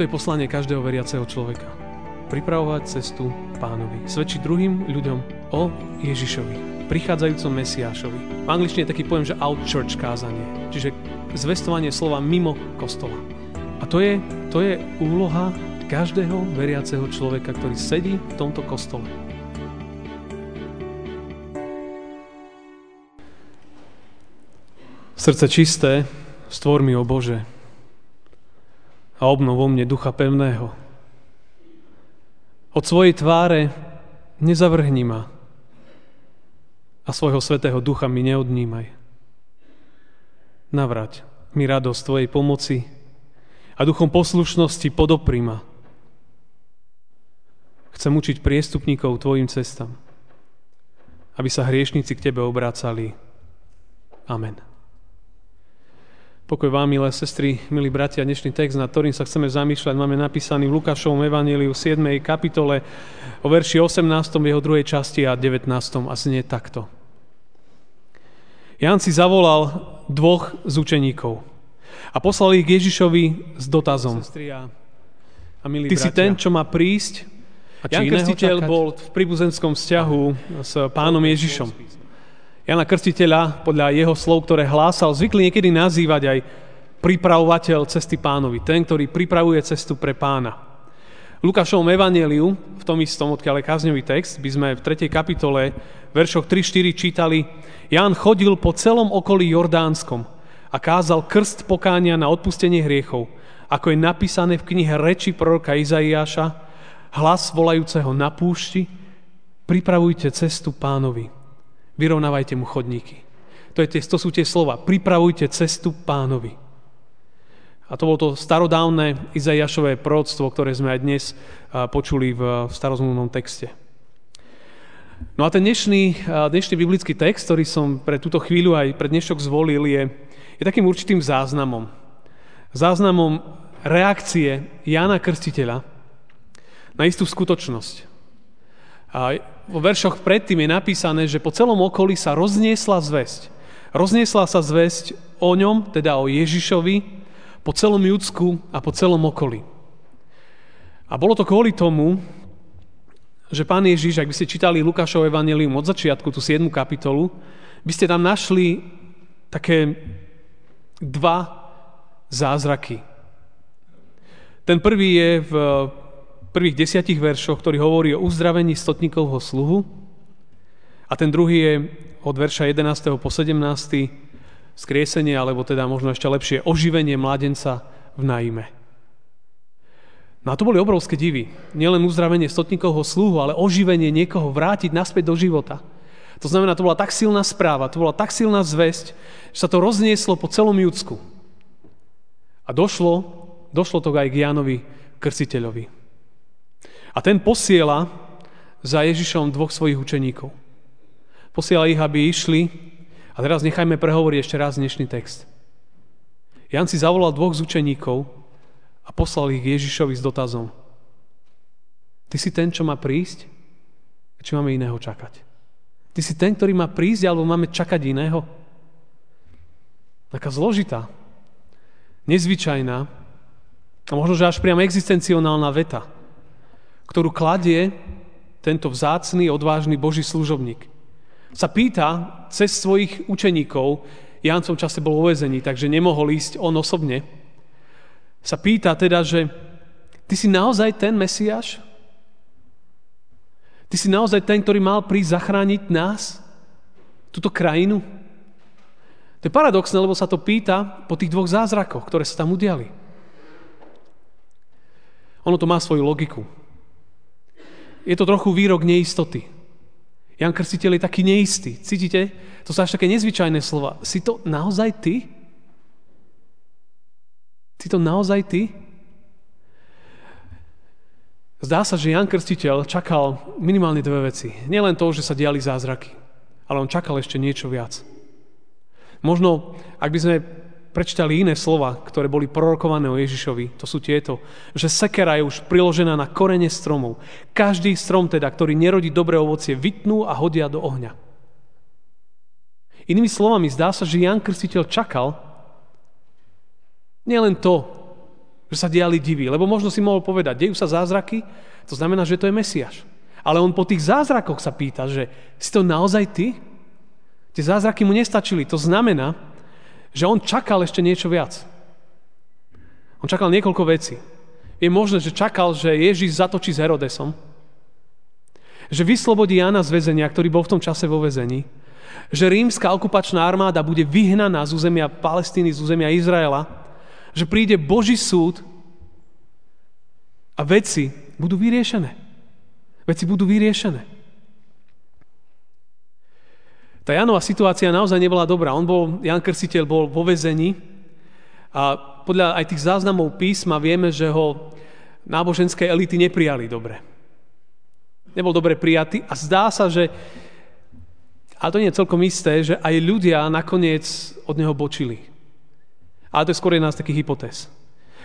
To je poslanie každého veriaceho človeka. Pripravovať cestu pánovi. Svedčiť druhým ľuďom o Ježišovi, prichádzajúcom Mesiášovi. V angličtine je taký pojem, že out church kázanie. Čiže zvestovanie slova mimo kostola. A to je, to je úloha každého veriaceho človeka, ktorý sedí v tomto kostole. Srdce čisté, stvor mi, o Bože, a obnov mne ducha pevného. Od svojej tváre nezavrhni ma a svojho svetého ducha mi neodnímaj. Navrať mi radosť Tvojej pomoci a duchom poslušnosti podopri. Chcem učiť priestupníkov Tvojim cestám, aby sa hriešnici k Tebe obracali. Amen. Pokoj vám, milé sestry, milí bratia, dnešný text, nad ktorým sa chceme zamýšľať, máme napísaný v Lukášovom evaníliu 7. kapitole o verši 18. v jeho druhej časti a 19. a znie takto. Ján si zavolal dvoch z učeníkov a poslal ich k Ježišovi s dotazom. A milí Ty bratia, si ten, čo má prísť? A Jan Krstiteľ bol v príbuzenskom vzťahu s pánom Ježišom. Jana Krstiteľa, podľa jeho slov, ktoré hlásal, zvykli niekedy nazývať aj pripravovateľ cesty pánovi, ten, ktorý pripravuje cestu pre pána. V Lukášovom evaneliu, v tom istom, odkiaľ je kázňový text, by sme v 3. kapitole, veršoch 3-4 čítali, Ján chodil po celom okolí Jordánskom a kázal krst pokánia na odpustenie hriechov, ako je napísané v knihe reči proroka Izaiáša, hlas volajúceho na púšti, pripravujte cestu pánovi vyrovnávajte mu chodníky. To, je, to sú tie slova. Pripravujte cestu pánovi. A to bolo to starodávne Izaiašové prorodstvo, ktoré sme aj dnes počuli v starozmluvnom texte. No a ten dnešný, dnešný biblický text, ktorý som pre túto chvíľu aj pre dnešok zvolil, je, je takým určitým záznamom. Záznamom reakcie Jána Krstiteľa na istú skutočnosť. A vo veršoch predtým je napísané, že po celom okolí sa rozniesla zväzť. Rozniesla sa zväzť o ňom, teda o Ježišovi, po celom Judsku a po celom okolí. A bolo to kvôli tomu, že pán Ježiš, ak by ste čítali Lukášov evanelium od začiatku, tú 7. kapitolu, by ste tam našli také dva zázraky. Ten prvý je v prvých desiatich veršoch, ktorý hovorí o uzdravení stotníkovho sluhu a ten druhý je od verša 11. po 17. skriesenie, alebo teda možno ešte lepšie oživenie mladenca v najme. No a to boli obrovské divy. Nielen uzdravenie stotníkovho sluhu, ale oživenie niekoho vrátiť naspäť do života. To znamená, to bola tak silná správa, to bola tak silná zväzť, že sa to roznieslo po celom Judsku. A došlo, došlo to aj k Jánovi Krstiteľovi. A ten posiela za Ježišom dvoch svojich učeníkov. Posiela ich, aby išli, a teraz nechajme prehovoriť ešte raz dnešný text. Jan si zavolal dvoch z učeníkov a poslal ich Ježišovi s dotazom. Ty si ten, čo má prísť? Či máme iného čakať? Ty si ten, ktorý má prísť, alebo máme čakať iného? Taká zložitá, nezvyčajná a možno, že až priam existencionálna veta ktorú kladie tento vzácný, odvážny Boží služobník. Sa pýta cez svojich učeníkov, Ján v čase bol uväzený, takže nemohol ísť on osobne, sa pýta teda, že ty si naozaj ten Mesiáš? Ty si naozaj ten, ktorý mal prísť zachrániť nás, túto krajinu? To je paradoxné, lebo sa to pýta po tých dvoch zázrakoch, ktoré sa tam udiali. Ono to má svoju logiku je to trochu výrok neistoty. Jan Krstiteľ je taký neistý. Cítite? To sú až také nezvyčajné slova. Si to naozaj ty? Si to naozaj ty? Zdá sa, že Jan Krstiteľ čakal minimálne dve veci. Nielen to, že sa diali zázraky, ale on čakal ešte niečo viac. Možno, ak by sme prečítali iné slova, ktoré boli prorokované o Ježišovi. To sú tieto, že sekera je už priložená na korene stromov. Každý strom teda, ktorý nerodí dobré ovocie, vytnú a hodia do ohňa. Inými slovami, zdá sa, že Jan Krstiteľ čakal nielen to, že sa diali divy. Lebo možno si mohol povedať, dejú sa zázraky, to znamená, že to je Mesiaš. Ale on po tých zázrakoch sa pýta, že si to naozaj ty? Tie zázraky mu nestačili. To znamená, že on čakal ešte niečo viac. On čakal niekoľko vecí. Je možné, že čakal, že Ježiš zatočí s Herodesom, že vyslobodí Jana z väzenia, ktorý bol v tom čase vo väzení, že rímska okupačná armáda bude vyhnaná z územia Palestíny, z územia Izraela, že príde Boží súd a veci budú vyriešené. Veci budú vyriešené. Tá Janová situácia naozaj nebola dobrá. On bol, Jan Krstiteľ bol vo vezení a podľa aj tých záznamov písma vieme, že ho náboženské elity neprijali dobre. Nebol dobre prijatý a zdá sa, že a to nie je celkom isté, že aj ľudia nakoniec od neho bočili. Ale to je skôr jedna z takých hypotéz.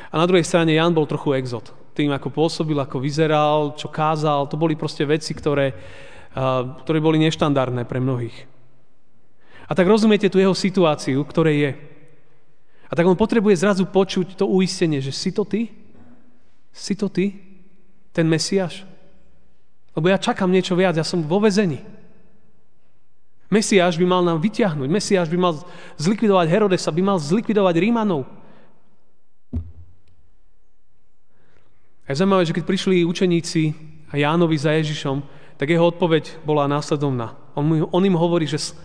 A na druhej strane Jan bol trochu exot. Tým, ako pôsobil, ako vyzeral, čo kázal, to boli proste veci, ktoré, ktoré boli neštandardné pre mnohých. A tak rozumiete tú jeho situáciu, ktoré je. A tak on potrebuje zrazu počuť to uistenie, že si to ty? Si to ty? Ten Mesiáš? Lebo ja čakám niečo viac, ja som vo vezení. Mesiáš by mal nám vyťahnuť. Mesiáš by mal zlikvidovať Herodesa, by mal zlikvidovať Rímanov. A je zaujímavé, že keď prišli učeníci a Jánovi za Ježišom, tak jeho odpoveď bola následovná. On, on im hovorí, že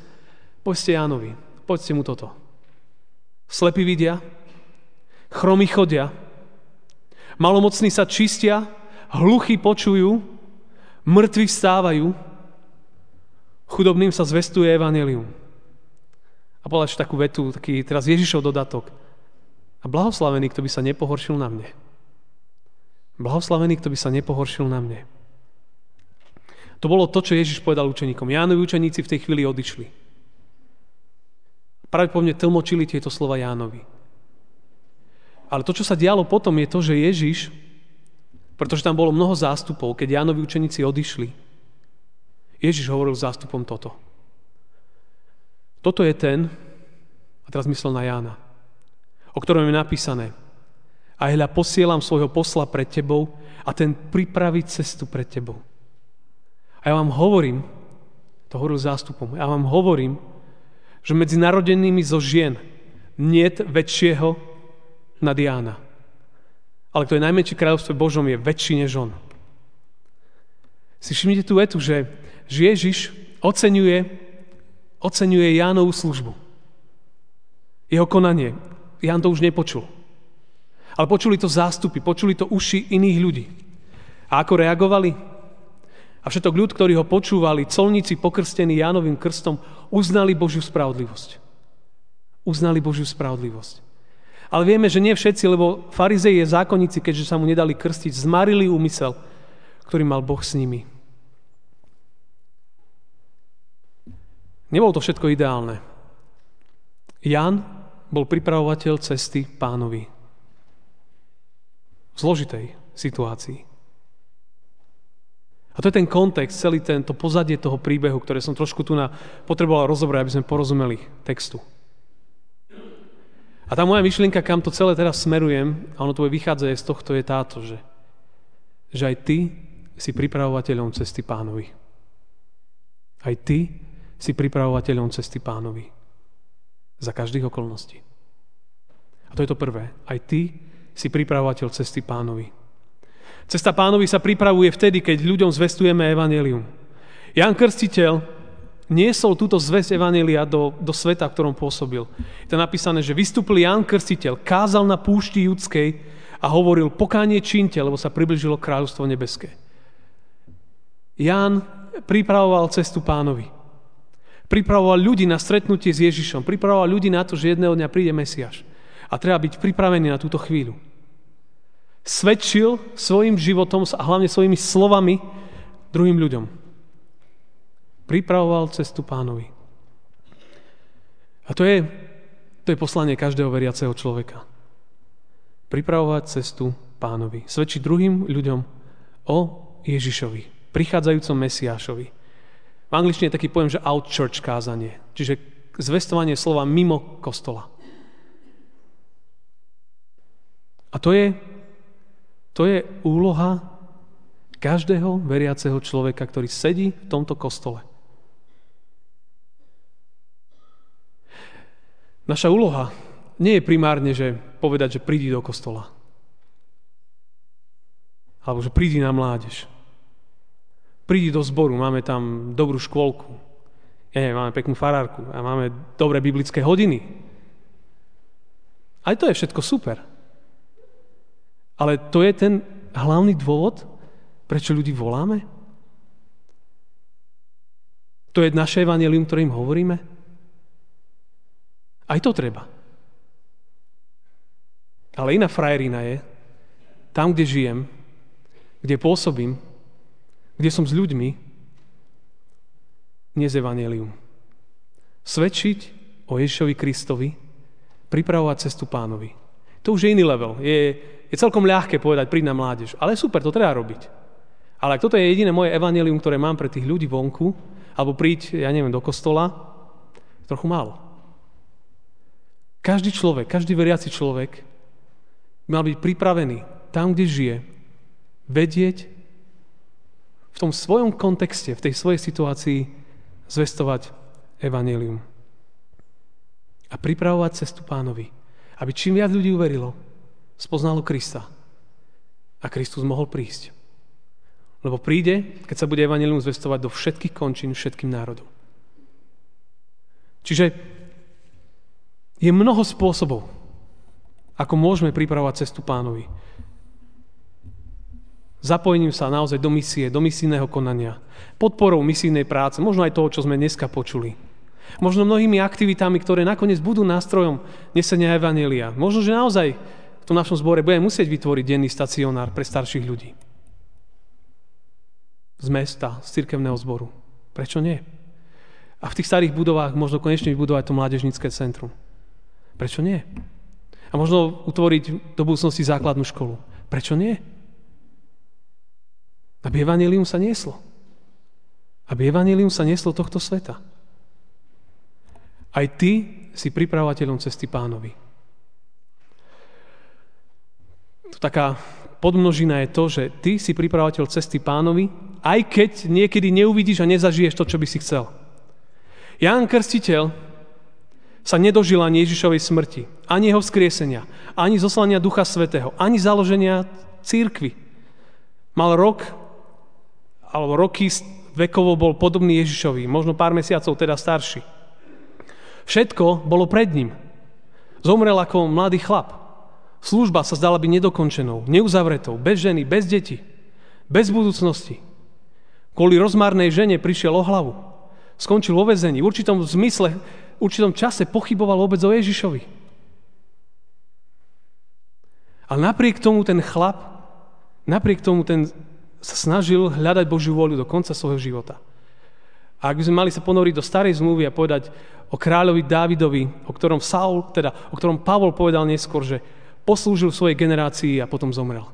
poďte Jánovi, poďte mu toto. Slepí vidia, chromy chodia, malomocní sa čistia, hluchy počujú, mŕtvi vstávajú, chudobným sa zvestuje evanelium. A povedať takú vetu, taký teraz Ježišov dodatok. A blahoslavený, kto by sa nepohoršil na mne. Blahoslavený, kto by sa nepohoršil na mne. To bolo to, čo Ježiš povedal učeníkom. Jánovi učeníci v tej chvíli odišli. Pravdepodobne tlmočili tieto slova Jánovi. Ale to, čo sa dialo potom, je to, že Ježiš, pretože tam bolo mnoho zástupov, keď Jánovi učeníci odišli, Ježiš hovoril zástupom toto. Toto je ten, a teraz myslel na Jána, o ktorom je napísané, a hľa posielam svojho posla pred tebou a ten pripraví cestu pred tebou. A ja vám hovorím, to hovoril zástupom, ja vám hovorím, že medzi narodenými zo žien niet väčšieho nad Jána. Ale kto je najmenší kráľovstve Božom, je väčší než on. Si všimnite tú vetu, že že Ježiš oceňuje, oceňuje Jánovú službu. Jeho konanie. Ján to už nepočul. Ale počuli to zástupy, počuli to uši iných ľudí. A ako reagovali? A všetok ľud, ktorí ho počúvali, colníci pokrstení Jánovým krstom, uznali Božiu spravodlivosť. Uznali Božiu spravodlivosť. Ale vieme, že nie všetci, lebo farizeji je zákonníci, keďže sa mu nedali krstiť, zmarili úmysel, ktorý mal Boh s nimi. Nebolo to všetko ideálne. Jan bol pripravovateľ cesty pánovi. V zložitej situácii. A to je ten kontext, celý tento pozadie toho príbehu, ktoré som trošku tu na, potreboval rozobrať, aby sme porozumeli textu. A tá moja myšlienka, kam to celé teraz smerujem, a ono to vychádza z tohto, je táto, že, že aj ty si pripravovateľom cesty pánovi. Aj ty si pripravovateľom cesty pánovi. Za každých okolností. A to je to prvé. Aj ty si pripravovateľ cesty pánovi. Cesta pánovi sa pripravuje vtedy, keď ľuďom zvestujeme evanelium. Jan Krstiteľ niesol túto zväz evanelia do, do sveta, v ktorom pôsobil. Je to napísané, že vystúpil Jan Krstiteľ, kázal na púšti judskej a hovoril, pokánie činte, lebo sa približilo kráľovstvo nebeské. Ján pripravoval cestu pánovi. Pripravoval ľudí na stretnutie s Ježišom. Pripravoval ľudí na to, že jedného dňa príde Mesiaš. A treba byť pripravený na túto chvíľu. Svedčil svojim životom a hlavne svojimi slovami druhým ľuďom. Pripravoval cestu pánovi. A to je, to je poslanie každého veriaceho človeka. Pripravovať cestu pánovi. Svedčiť druhým ľuďom o Ježišovi, prichádzajúcom Mesiášovi. V angličtine je taký pojem, že out church kázanie. Čiže zvestovanie slova mimo kostola. A to je To je úloha každého veriaceho človeka, ktorý sedí v tomto kostole. Naša úloha nie je primárne, že povedať, že prídi do kostola. Alebo že prídi na mládež. Prídi do zboru, máme tam dobrú škôlku. Ja neviem, máme peknú farárku a máme dobré biblické hodiny. Aj to je všetko super. Ale to je ten hlavný dôvod, prečo ľudí voláme? To je naše evanelium, ktorým hovoríme? Aj to treba. Ale iná frajerina je, tam, kde žijem, kde pôsobím, kde som s ľuďmi, nie z Evangelium. Svedčiť o Ježišovi Kristovi, pripravovať cestu pánovi. To už je iný level. Je, je celkom ľahké povedať, príď na mládež. Ale super, to treba robiť. Ale ak toto je jediné moje evanelium, ktoré mám pre tých ľudí vonku, alebo príď, ja neviem, do kostola, trochu málo. Každý človek, každý veriaci človek mal byť pripravený tam, kde žije, vedieť v tom svojom kontexte, v tej svojej situácii zvestovať evanelium. A pripravovať cestu pánovi. Aby čím viac ľudí uverilo, spoznalo Krista. A Kristus mohol prísť. Lebo príde, keď sa bude evanelium zvestovať do všetkých končín, všetkým národom. Čiže je mnoho spôsobov, ako môžeme pripravovať cestu pánovi. Zapojením sa naozaj do misie, do misijného konania. Podporou misijnej práce, možno aj toho, čo sme dneska počuli. Možno mnohými aktivitami, ktoré nakoniec budú nástrojom nesenia Evanelia. Možno, že naozaj v tom našom zbore budeme musieť vytvoriť denný stacionár pre starších ľudí. Z mesta, z cirkevného zboru. Prečo nie? A v tých starých budovách možno konečne vybudovať to mládežnické centrum. Prečo nie? A možno utvoriť do budúcnosti základnú školu. Prečo nie? Aby evanilium sa nieslo. Aby evanilium sa nieslo tohto sveta. Aj ty si pripravovateľom cesty pánovi. To taká podmnožina je to, že ty si pripravovateľ cesty pánovi, aj keď niekedy neuvidíš a nezažiješ to, čo by si chcel. Ján Krstiteľ sa nedožil ani Ježišovej smrti, ani jeho vzkriesenia, ani zoslania Ducha Svetého, ani založenia církvy. Mal rok, alebo roky vekovo bol podobný Ježišovi, možno pár mesiacov teda starší. Všetko bolo pred ním. Zomrel ako mladý chlap. Služba sa zdala byť nedokončenou, neuzavretou, bez ženy, bez detí, bez budúcnosti. Kvôli rozmárnej žene prišiel o hlavu. Skončil vo vezení. V určitom zmysle určitom čase pochyboval vôbec o Ježišovi. Ale napriek tomu ten chlap, napriek tomu ten sa snažil hľadať Božiu vôľu do konca svojho života. A ak by sme mali sa ponoriť do starej zmluvy a povedať o kráľovi Dávidovi, o ktorom Saul, teda o ktorom Pavol povedal neskôr, že poslúžil svojej generácii a potom zomrel.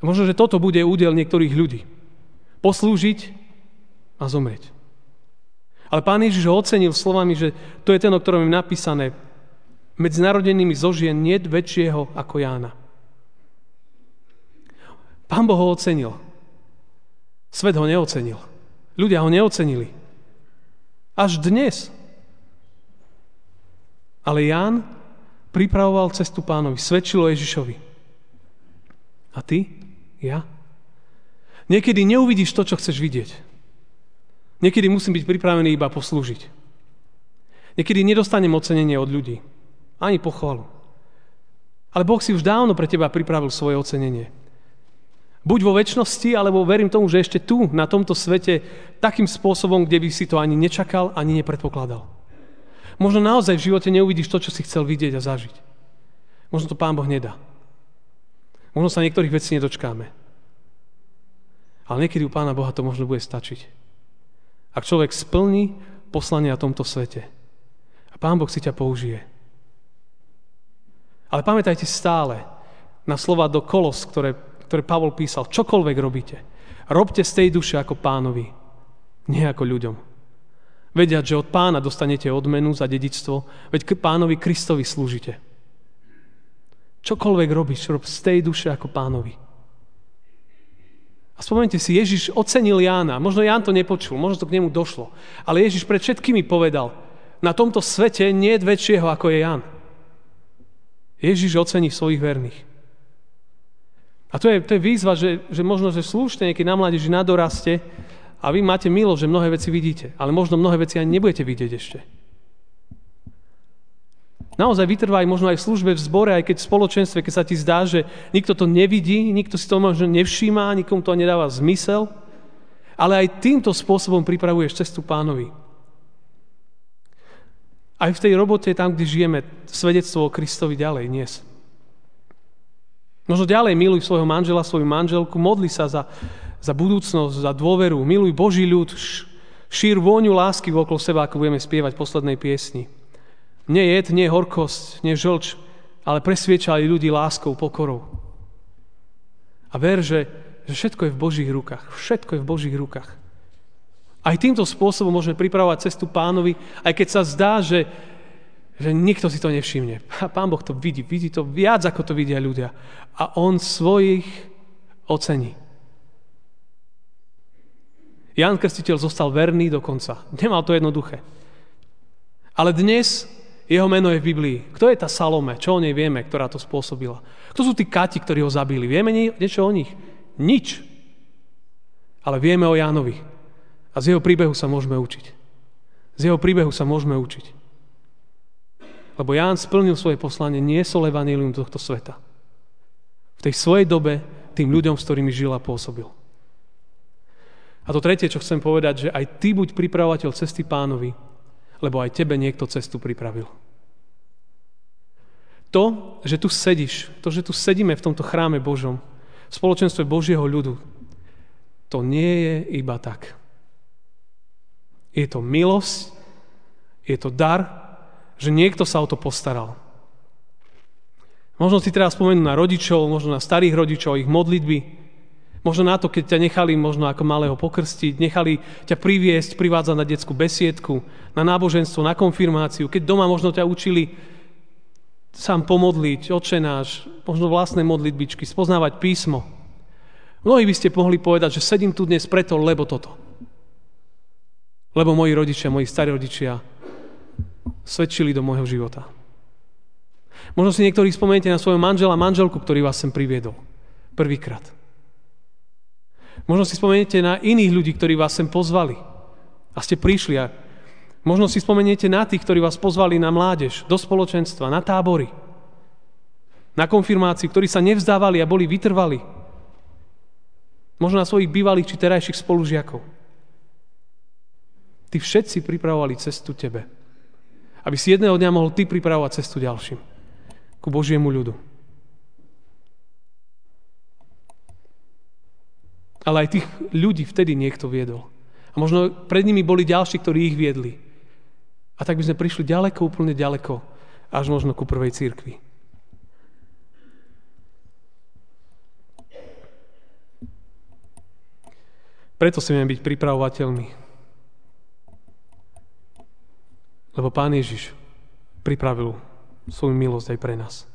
A možno, že toto bude údel niektorých ľudí. Poslúžiť a zomrieť. Ale pán Ježiš ho ocenil slovami, že to je ten, o ktorom je napísané. Medzi narodenými zožien nie väčšieho ako Jána. Pán Boh ho ocenil. Svet ho neocenil. Ľudia ho neocenili. Až dnes. Ale Ján pripravoval cestu pánovi, svedčilo Ježišovi. A ty? Ja? Niekedy neuvidíš to, čo chceš vidieť. Niekedy musím byť pripravený iba poslúžiť. Niekedy nedostanem ocenenie od ľudí. Ani pochvalu. Ale Boh si už dávno pre teba pripravil svoje ocenenie. Buď vo väčšnosti, alebo verím tomu, že ešte tu, na tomto svete, takým spôsobom, kde by si to ani nečakal, ani nepredpokladal. Možno naozaj v živote neuvidíš to, čo si chcel vidieť a zažiť. Možno to Pán Boh nedá. Možno sa niektorých vecí nedočkáme. Ale niekedy u Pána Boha to možno bude stačiť. Ak človek splní poslanie na tomto svete. A Pán Boh si ťa použije. Ale pamätajte stále na slova do kolos, ktoré, ktoré Pavol písal. Čokoľvek robíte, robte z tej duše ako pánovi, nie ako ľuďom. Vediať, že od pána dostanete odmenu za dedičstvo, veď pánovi Kristovi slúžite. Čokoľvek robíš, rob z tej duše ako pánovi. A spomente si, Ježiš ocenil Jána. Možno Ján to nepočul, možno to k nemu došlo. Ale Ježiš pred všetkými povedal, na tomto svete nie je väčšieho ako je Ján. Ježiš ocení svojich verných. A to je, to je výzva, že, že možno, že slušne niekedy na mládeži na doraste a vy máte milo, že mnohé veci vidíte, ale možno mnohé veci ani nebudete vidieť ešte. Naozaj vytrvaj možno aj v službe v zbore, aj keď v spoločenstve, keď sa ti zdá, že nikto to nevidí, nikto si to možno nevšíma, nikomu to nedáva zmysel, ale aj týmto spôsobom pripravuješ cestu pánovi. Aj v tej robote, tam, kde žijeme, svedectvo o Kristovi ďalej dnes. Možno ďalej miluj svojho manžela, svoju manželku, modli sa za, za budúcnosť, za dôveru, miluj Boží ľud, šír vôňu lásky okolo seba, ako budeme spievať v poslednej piesni. Nie jed, nie horkosť, nie žlč, ale presviečali ľudí láskou, pokorou. A ver, že, že všetko je v Božích rukách. Všetko je v Božích rukách. Aj týmto spôsobom môžeme pripravovať cestu pánovi, aj keď sa zdá, že, že nikto si to nevšimne. A pán Boh to vidí, vidí to viac, ako to vidia ľudia. A on svojich ocení. Jan Krstiteľ zostal verný do konca. Nemal to jednoduché. Ale dnes jeho meno je v Biblii. Kto je tá Salome? Čo o nej vieme, ktorá to spôsobila? Kto sú tí kati, ktorí ho zabili? Vieme niečo o nich? Nič. Ale vieme o Jánovi. A z jeho príbehu sa môžeme učiť. Z jeho príbehu sa môžeme učiť. Lebo Ján splnil svoje poslanie nie so evanílium tohto sveta. V tej svojej dobe tým ľuďom, s ktorými žil a pôsobil. A to tretie, čo chcem povedať, že aj ty buď pripravovateľ cesty pánovi, lebo aj tebe niekto cestu pripravil. To, že tu sedíš, to, že tu sedíme v tomto chráme Božom, v spoločenstve Božieho ľudu, to nie je iba tak. Je to milosť, je to dar, že niekto sa o to postaral. Možno si teraz spomenú na rodičov, možno na starých rodičov, ich modlitby, Možno na to, keď ťa nechali možno ako malého pokrstiť, nechali ťa priviesť, privádzať na detskú besiedku, na náboženstvo, na konfirmáciu, keď doma možno ťa učili sám pomodliť, očenáš, možno vlastné modlitbičky, spoznávať písmo. Mnohí by ste mohli povedať, že sedím tu dnes preto, lebo toto. Lebo moji rodičia, moji starí rodičia svedčili do môjho života. Možno si niektorí spomeniete na svojho manžela, manželku, ktorý vás sem priviedol. Prvýkrát. Možno si spomeniete na iných ľudí, ktorí vás sem pozvali a ste prišli a možno si spomeniete na tých, ktorí vás pozvali na mládež, do spoločenstva, na tábory, na konfirmáciu, ktorí sa nevzdávali a boli vytrvali. Možno na svojich bývalých či terajších spolužiakov. Tí všetci pripravovali cestu tebe. Aby si jedného dňa mohol ty pripravovať cestu ďalším. Ku Božiemu ľudu. Ale aj tých ľudí vtedy niekto viedol. A možno pred nimi boli ďalší, ktorí ich viedli. A tak by sme prišli ďaleko, úplne ďaleko, až možno ku prvej církvi. Preto si byť pripravovateľmi. Lebo Pán Ježiš pripravil svoju milosť aj pre nás.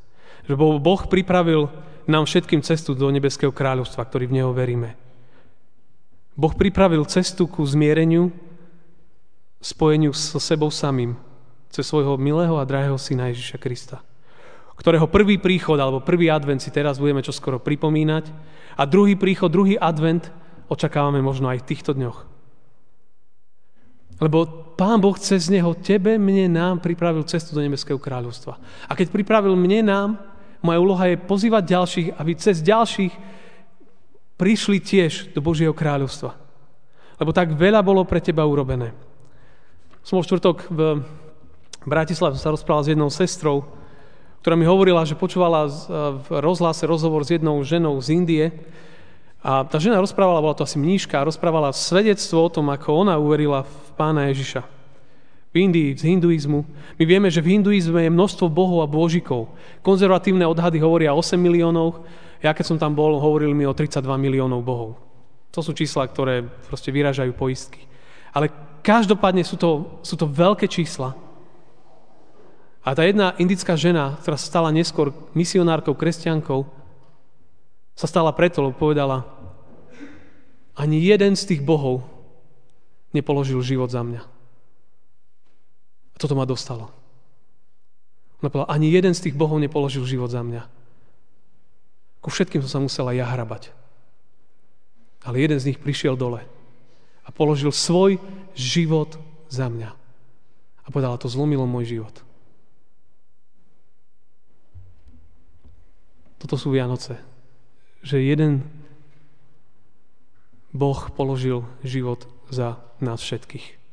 Že Boh pripravil nám všetkým cestu do nebeského kráľovstva, ktorý v Neho veríme. Boh pripravil cestu ku zmiereniu, spojeniu so sebou samým, cez svojho milého a drahého syna Ježiša Krista, ktorého prvý príchod alebo prvý advent si teraz budeme čoskoro pripomínať a druhý príchod, druhý advent očakávame možno aj v týchto dňoch. Lebo Pán Boh cez Neho tebe, mne, nám pripravil cestu do Nebeského kráľovstva. A keď pripravil mne, nám, moja úloha je pozývať ďalších, aby cez ďalších prišli tiež do Božieho kráľovstva. Lebo tak veľa bolo pre teba urobené. Som v štvrtok v Bratislave sa rozprával s jednou sestrou, ktorá mi hovorila, že počúvala v rozhlase rozhovor s jednou ženou z Indie a tá žena rozprávala, bola to asi mníška, rozprávala svedectvo o tom, ako ona uverila v pána Ježiša. V Indii, z hinduizmu. My vieme, že v hinduizme je množstvo bohov a božikov. Konzervatívne odhady hovoria 8 miliónov, ja keď som tam bol, hovorili mi o 32 miliónov bohov. To sú čísla, ktoré proste vyražajú poistky. Ale každopádne sú to, sú to veľké čísla. A tá jedna indická žena, ktorá sa stala neskôr misionárkou, kresťankou, sa stala preto, lebo povedala, ani jeden z tých bohov nepoložil život za mňa. A toto ma dostalo. Ona povedala, ani jeden z tých bohov nepoložil život za mňa. Ku všetkým som sa musela ja hrabať. Ale jeden z nich prišiel dole a položil svoj život za mňa. A povedala, to zlomilo môj život. Toto sú Vianoce. Že jeden Boh položil život za nás všetkých.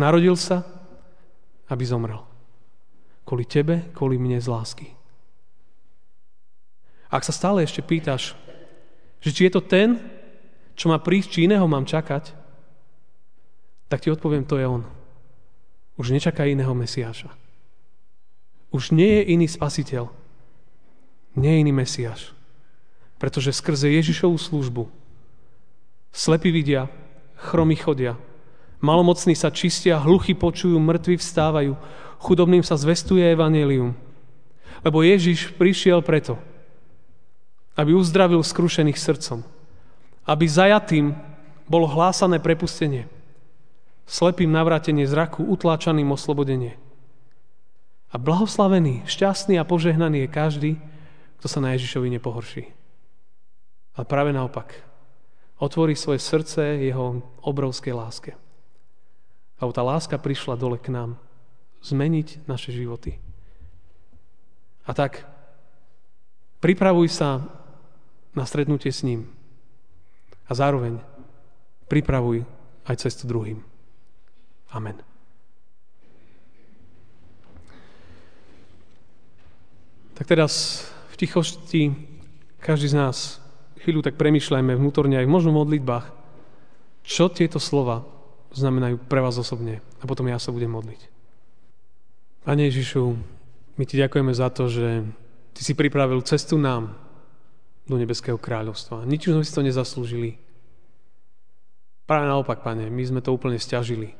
Narodil sa, aby zomrel. Kvôli tebe, kvôli mne z lásky. Ak sa stále ešte pýtaš, že či je to ten, čo má prísť, či iného mám čakať, tak ti odpoviem, to je on. Už nečaká iného Mesiáša. Už nie je iný spasiteľ. Nie je iný Mesiáš. Pretože skrze Ježišovú službu slepí vidia, chromy chodia, malomocní sa čistia, hluchy počujú, mŕtvi vstávajú, chudobným sa zvestuje evanelium. Lebo Ježiš prišiel preto, aby uzdravil skrušených srdcom, aby zajatým bolo hlásané prepustenie, slepým navrátenie zraku, utláčaným oslobodenie. A blahoslavený, šťastný a požehnaný je každý, kto sa na Ježišovi nepohorší. A práve naopak, otvorí svoje srdce jeho obrovskej láske. A tá láska prišla dole k nám zmeniť naše životy. A tak pripravuj sa na stretnutie s ním. A zároveň pripravuj aj cestu druhým. Amen. Tak teraz v tichosti každý z nás chvíľu tak premyšľajme vnútorne aj možno v modlitbách, čo tieto slova znamenajú pre vás osobne. A potom ja sa budem modliť. Pane Ježišu, my ti ďakujeme za to, že ty si pripravil cestu nám, do nebeského kráľovstva. Nič sme si to nezaslúžili. Práve naopak, pane, my sme to úplne stiažili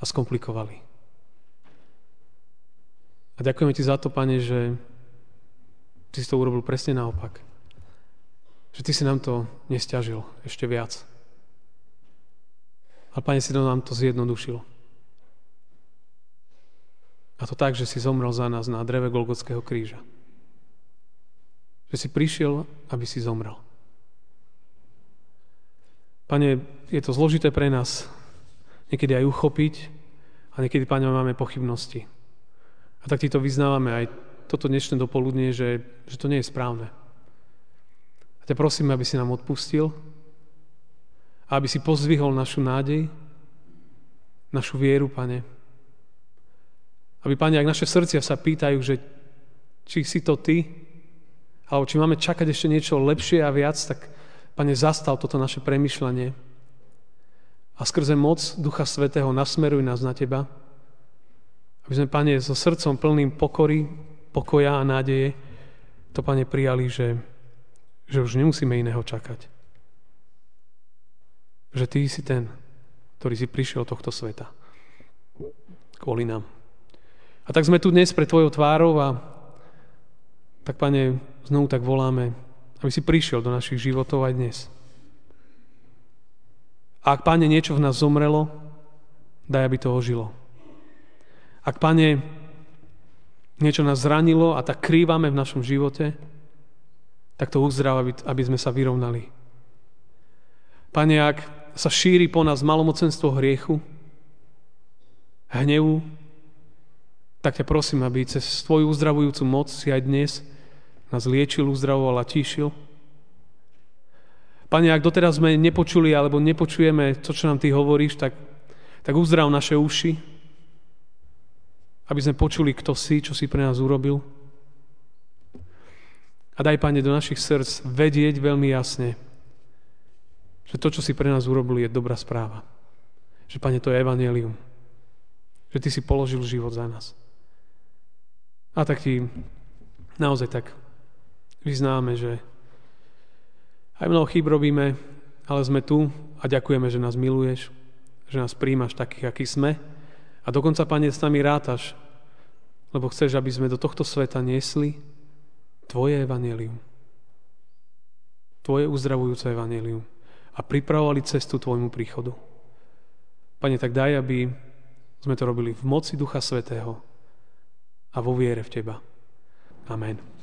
a skomplikovali. A ďakujeme ti za to, pane, že ty si to urobil presne naopak. Že ty si nám to nestiažil ešte viac. A pane, si to nám to zjednodušil. A to tak, že si zomrel za nás na dreve Golgotského kríža. Že si prišiel, aby si zomrel. Pane, je to zložité pre nás niekedy aj uchopiť a niekedy, Pane, máme pochybnosti. A tak ti to vyznávame aj toto dnešné dopoludnie, že, že to nie je správne. A ťa prosíme, aby si nám odpustil a aby si pozvihol našu nádej, našu vieru, Pane. Aby, Pane, ak naše srdcia sa pýtajú, že či si to Ty, alebo či máme čakať ešte niečo lepšie a viac, tak Pane, zastal toto naše premyšľanie a skrze moc Ducha Svetého nasmeruj nás na Teba, aby sme, Pane, so srdcom plným pokory, pokoja a nádeje to, Pane, prijali, že, že už nemusíme iného čakať. Že Ty si ten, ktorý si prišiel tohto sveta. Kvôli nám. A tak sme tu dnes pre Tvojou tvárou a tak, Pane, znovu tak voláme, aby si prišiel do našich životov aj dnes. A ak, Pane, niečo v nás zomrelo, daj, aby to ožilo. Ak, Pane, niečo nás zranilo a tak krývame v našom živote, tak to uzdrav, aby, aby sme sa vyrovnali. Pane, ak sa šíri po nás malomocenstvo hriechu, hnevu, tak ťa prosím, aby cez Tvoju uzdravujúcu moc si aj dnes nás liečil, uzdravoval a tíšil. Pane, ak doteraz sme nepočuli alebo nepočujeme to, čo nám Ty hovoríš, tak, tak uzdrav naše uši, aby sme počuli, kto si, čo si pre nás urobil. A daj, Pane, do našich srdc vedieť veľmi jasne, že to, čo si pre nás urobil, je dobrá správa. Že, Pane, to je evanelium. Že Ty si položil život za nás. A tak Ti naozaj tak Vyznáme, že aj mnoho chýb robíme, ale sme tu a ďakujeme, že nás miluješ, že nás príjmaš takých, akí sme a dokonca, Pane, s nami rátaš, lebo chceš, aby sme do tohto sveta niesli Tvoje evanelium. Tvoje uzdravujúce evanelium. A pripravovali cestu Tvojmu príchodu. Pane, tak daj, aby sme to robili v moci Ducha Svetého a vo viere v Teba. Amen.